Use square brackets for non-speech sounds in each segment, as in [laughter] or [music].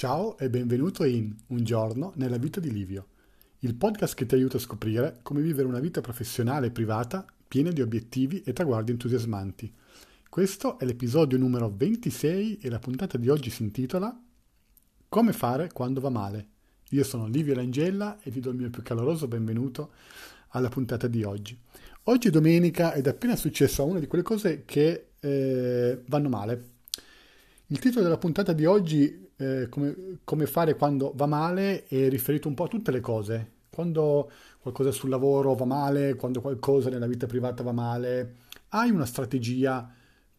Ciao e benvenuto in Un giorno nella vita di Livio, il podcast che ti aiuta a scoprire come vivere una vita professionale e privata piena di obiettivi e traguardi entusiasmanti. Questo è l'episodio numero 26 e la puntata di oggi si intitola Come fare quando va male. Io sono Livio Langella e ti do il mio più caloroso benvenuto alla puntata di oggi. Oggi è domenica ed è appena successa una di quelle cose che eh, vanno male. Il titolo della puntata di oggi eh, come, come, fare quando va male è riferito un po' a tutte le cose. Quando qualcosa sul lavoro va male, quando qualcosa nella vita privata va male, hai una strategia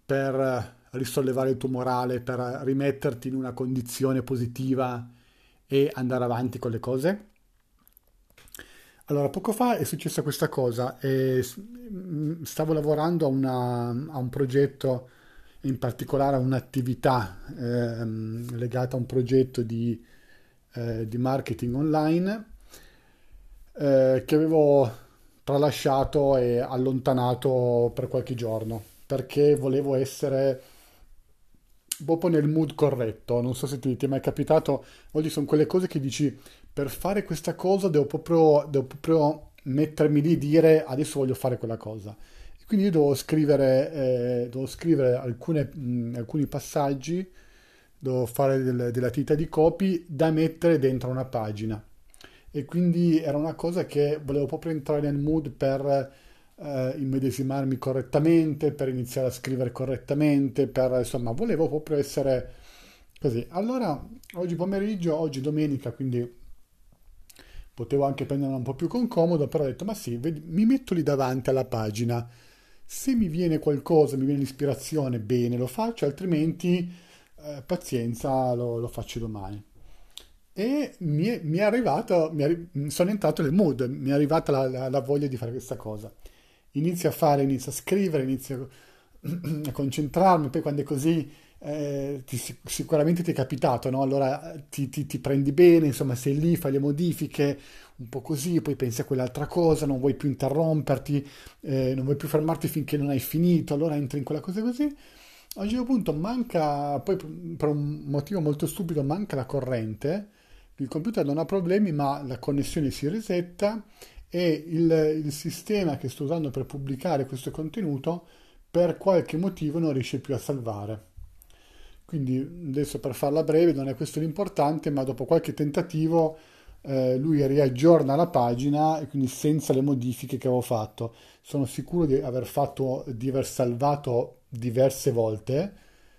per risollevare il tuo morale, per rimetterti in una condizione positiva e andare avanti con le cose? Allora, poco fa è successa questa cosa e stavo lavorando a, una, a un progetto in particolare a un'attività ehm, legata a un progetto di, eh, di marketing online eh, che avevo tralasciato e allontanato per qualche giorno perché volevo essere proprio nel mood corretto. Non so se ti, ti è mai capitato, oggi sono quelle cose che dici per fare questa cosa devo proprio, devo proprio mettermi lì e dire adesso voglio fare quella cosa. Quindi io devo scrivere, eh, devo scrivere alcune, mh, alcuni passaggi, devo fare del, della tita di copy da mettere dentro una pagina. E quindi era una cosa che volevo proprio entrare nel mood per eh, immedesimarmi correttamente, per iniziare a scrivere correttamente, per insomma, volevo proprio essere così. Allora, oggi pomeriggio, oggi domenica, quindi potevo anche prenderla un po' più con comodo, però ho detto, ma sì, vedi, mi metto lì davanti alla pagina se mi viene qualcosa, mi viene l'ispirazione, bene, lo faccio, altrimenti eh, pazienza, lo, lo, faccio domani. E mi è, mi è arrivato, mi è, sono entrato nel mood, mi è arrivata la, la, la, voglia di fare questa cosa. Inizio a fare, inizio a scrivere, inizio a [clears throat] concentrarmi, poi quando è così eh, ti, sicuramente ti è capitato, no? Allora ti, ti, ti, prendi bene, insomma sei lì, fai le modifiche, un po' così, poi pensi a quell'altra cosa, non vuoi più interromperti, eh, non vuoi più fermarti finché non hai finito, allora entri in quella cosa così. A un certo punto manca, poi per un motivo molto stupido, manca la corrente, il computer non ha problemi, ma la connessione si resetta e il, il sistema che sto usando per pubblicare questo contenuto per qualche motivo non riesce più a salvare. Quindi adesso per farla breve non è questo l'importante, ma dopo qualche tentativo eh, lui riaggiorna la pagina e quindi senza le modifiche che avevo fatto. Sono sicuro di aver fatto, di aver salvato diverse volte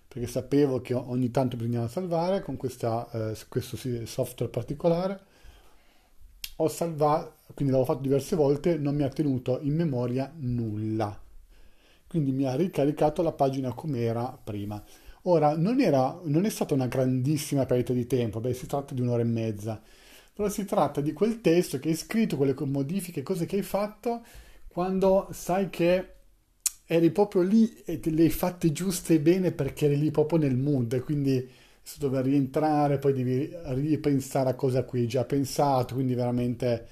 perché sapevo che ogni tanto bisognava salvare con questa, eh, questo software particolare. Ho salvato, quindi l'avevo fatto diverse volte, non mi ha tenuto in memoria nulla. Quindi mi ha ricaricato la pagina come era prima. Ora, non, era, non è stata una grandissima perdita di tempo, beh, si tratta di un'ora e mezza però si tratta di quel testo che hai scritto, quelle modifiche, cose che hai fatto quando sai che eri proprio lì e te le hai fatte giuste e bene perché eri lì proprio nel mood, quindi se dover rientrare, poi devi ripensare a cosa a cui hai già pensato, quindi veramente,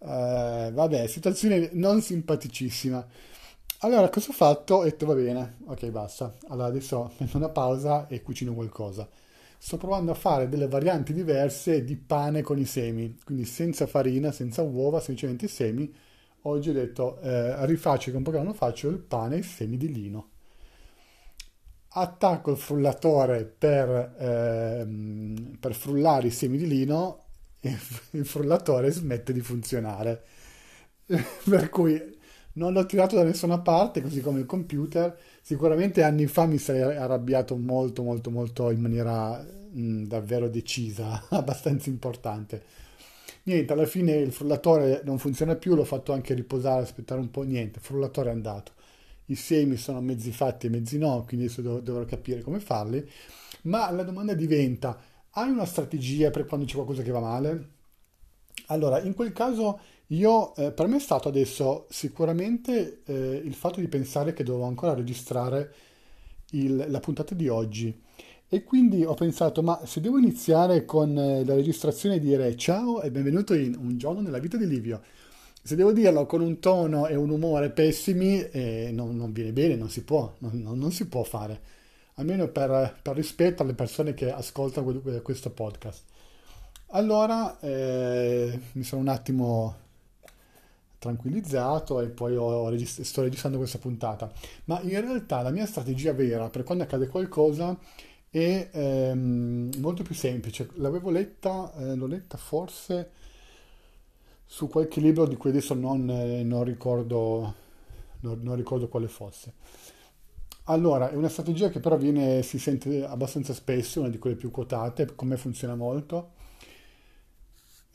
eh, vabbè, situazione non simpaticissima. Allora, cosa ho fatto? Ho detto, va bene, ok, basta. Allora, adesso prendo una pausa e cucino qualcosa sto provando a fare delle varianti diverse di pane con i semi, quindi senza farina, senza uova, semplicemente semi. Oggi ho detto eh, rifaccio che un po' che non faccio il pane e i semi di lino. Attacco il frullatore per, eh, per frullare i semi di lino e [laughs] il frullatore smette di funzionare. [laughs] per cui non l'ho tirato da nessuna parte, così come il computer. Sicuramente anni fa mi sarei arrabbiato molto, molto, molto in maniera mh, davvero decisa, [laughs] abbastanza importante. Niente, alla fine il frullatore non funziona più, l'ho fatto anche riposare, aspettare un po', niente, il frullatore è andato. I semi sono mezzi fatti e mezzi no, quindi adesso dov- dovrò capire come farli. Ma la domanda diventa, hai una strategia per quando c'è qualcosa che va male? Allora, in quel caso io, eh, per me è stato adesso sicuramente eh, il fatto di pensare che dovevo ancora registrare il, la puntata di oggi. E quindi ho pensato, ma se devo iniziare con eh, la registrazione e dire ciao e benvenuto in Un giorno nella vita di Livio, se devo dirlo con un tono e un umore pessimi, eh, non, non, viene bene, non si può, non, non, si può fare. almeno per, per rispetto alle persone che ascoltano questo podcast. Allora eh, mi sono un attimo tranquillizzato e poi regist- sto registrando questa puntata. Ma in realtà la mia strategia vera per quando accade qualcosa è ehm, molto più semplice. L'avevo letta, eh, l'ho letta forse su qualche libro di cui adesso non, eh, non, ricordo, non, non ricordo quale fosse. Allora, è una strategia che però viene, si sente abbastanza spesso, una di quelle più quotate, come funziona molto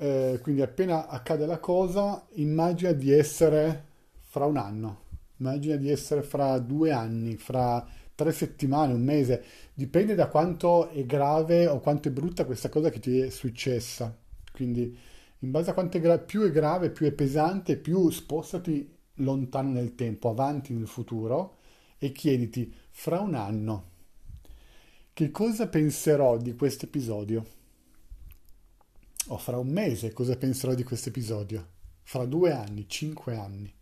eh, quindi appena accade la cosa, immagina di essere fra un anno, immagina di essere fra due anni, fra tre settimane, un mese, dipende da quanto è grave o quanto è brutta questa cosa che ti è successa. Quindi in base a quanto è gra- più è grave, più è pesante, più spostati lontano nel tempo, avanti nel futuro e chiediti fra un anno che cosa penserò di questo episodio o fra un mese cosa penserò di questo episodio, fra due anni, cinque anni.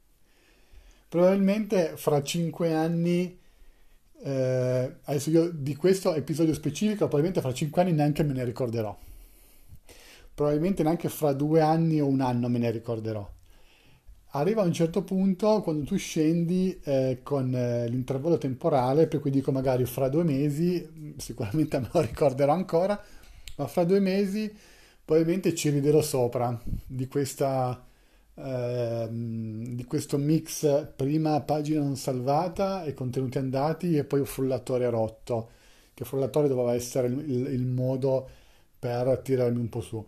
Probabilmente fra cinque anni, eh, adesso io di questo episodio specifico, probabilmente fra cinque anni neanche me ne ricorderò. Probabilmente neanche fra due anni o un anno me ne ricorderò. Arriva a un certo punto quando tu scendi eh, con eh, l'intervallo temporale, per cui dico magari fra due mesi, sicuramente me lo ricorderò ancora, ma fra due mesi probabilmente ci riderò sopra di, questa, eh, di questo mix prima pagina non salvata e contenuti andati e poi frullatore rotto, che frullatore doveva essere il, il, modo per tirarmi un po' su.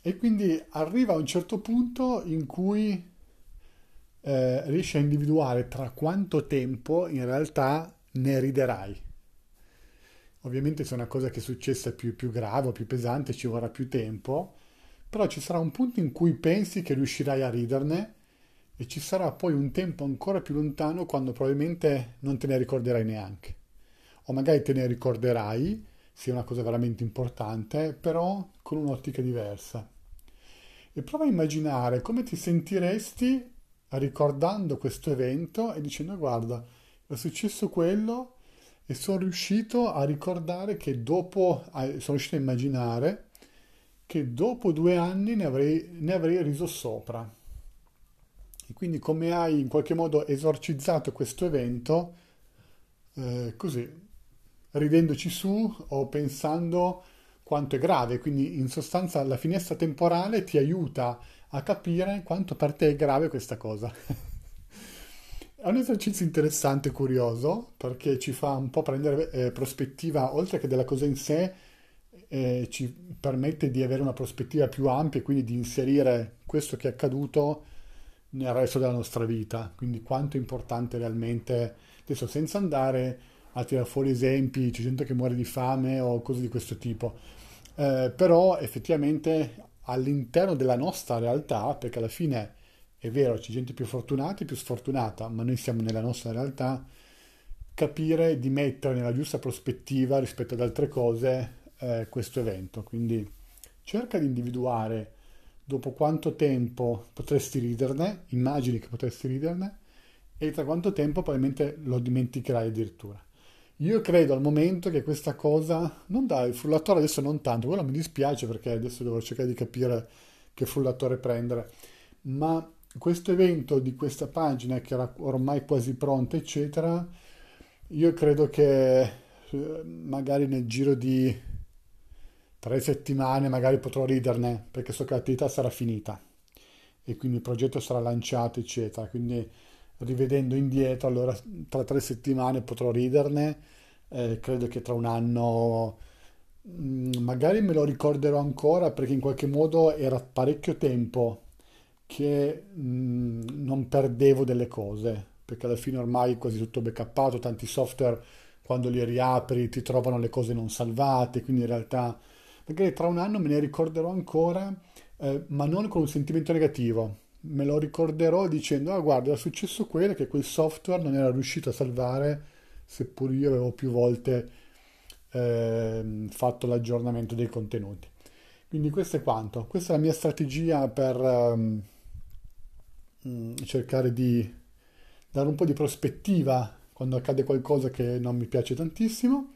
E quindi arriva a un certo punto in cui eh, riesci a individuare tra quanto tempo in realtà ne riderai. Ovviamente se è una cosa che è successa più, più grave più pesante ci vorrà più tempo, però ci sarà un punto in cui pensi che riuscirai a riderne e ci sarà poi un tempo ancora più lontano quando probabilmente non te ne ricorderai neanche. O magari te ne ricorderai, sia una cosa veramente importante, però con un'ottica diversa. E prova a immaginare come ti sentiresti ricordando questo evento e dicendo guarda, è successo quello e sono riuscito a ricordare che dopo, sono riuscito a immaginare che dopo due anni ne avrei, ne avrei riso sopra. E quindi come hai in qualche modo esorcizzato questo evento, eh, così, ridendoci su o pensando quanto è grave, quindi in sostanza la finestra temporale ti aiuta a capire quanto per te è grave questa cosa. [laughs] È un esercizio interessante e curioso perché ci fa un po' prendere eh, prospettiva, oltre che della cosa in sé, eh, ci permette di avere una prospettiva più ampia e quindi di inserire questo che è accaduto nel resto della nostra vita. Quindi quanto è importante realmente, adesso senza andare a tirare fuori esempi, c'è gente che muore di fame o cose di questo tipo, eh, però effettivamente all'interno della nostra realtà, perché alla fine è vero, c'è gente più fortunata e più sfortunata, ma noi siamo nella nostra realtà. Capire di mettere nella giusta prospettiva rispetto ad altre cose eh, questo evento. Quindi cerca di individuare dopo quanto tempo potresti riderne, immagini che potresti riderne, e tra quanto tempo probabilmente lo dimenticherai addirittura. Io credo al momento che questa cosa, non dai, il frullatore adesso non tanto, quello mi dispiace perché adesso devo cercare di capire che frullatore prendere, ma questo evento di questa pagina che era ormai quasi pronta, eccetera, io credo che eh, magari nel giro di tre settimane magari potrò riderne perché so che l'attività sarà finita e quindi il progetto sarà lanciato, eccetera. Quindi rivedendo indietro, allora tra tre settimane potrò riderne, eh, credo che tra un anno mm, magari me lo ricorderò ancora perché in qualche modo era parecchio tempo che mh, non perdevo delle cose, perché alla fine ormai è quasi tutto backuppato, tanti software quando li riapri ti trovano le cose non salvate, quindi in realtà magari tra un anno me ne ricorderò ancora, eh, ma non con un sentimento negativo. Me lo ricorderò dicendo, ah guarda, è successo quello che quel software non era riuscito a salvare, seppur io avevo più volte eh, fatto l'aggiornamento dei contenuti. Quindi questo è quanto. Questa è la mia strategia per... Um, Mm, cercare di dare un po' di prospettiva quando accade qualcosa che non mi piace tantissimo.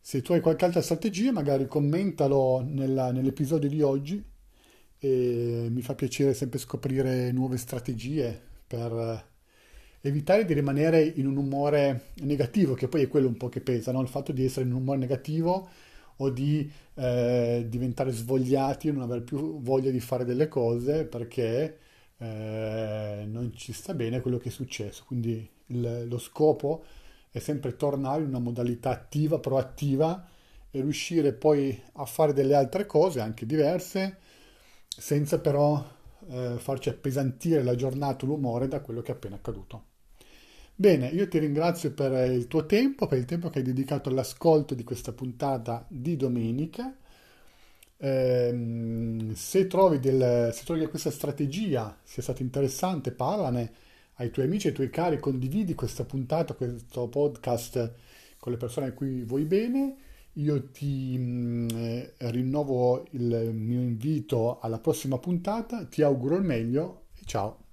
Se tu hai qualche altra strategia, magari commentalo nella, nell'episodio di oggi e mi fa piacere sempre scoprire nuove strategie per evitare di rimanere in un umore negativo, che poi è quello un po' che pesa, no? il fatto di essere in un umore negativo o di eh, diventare svogliati, non avere più voglia di fare delle cose perché eh, non ci sta bene quello che è successo. Quindi il, lo scopo è sempre tornare in una modalità attiva, proattiva e riuscire poi a fare delle altre cose anche diverse senza però eh, farci appesantire la giornata l'umore da quello che è appena accaduto. Bene, io ti ringrazio per il tuo tempo, per il tempo che hai dedicato all'ascolto di questa puntata di domenica. Eh, se, trovi del, se trovi che questa strategia sia stata interessante, parlane ai tuoi amici, ai tuoi cari, condividi questa puntata, questo podcast con le persone a cui vuoi bene. Io ti mh, eh, rinnovo il mio invito alla prossima puntata, ti auguro il meglio e ciao.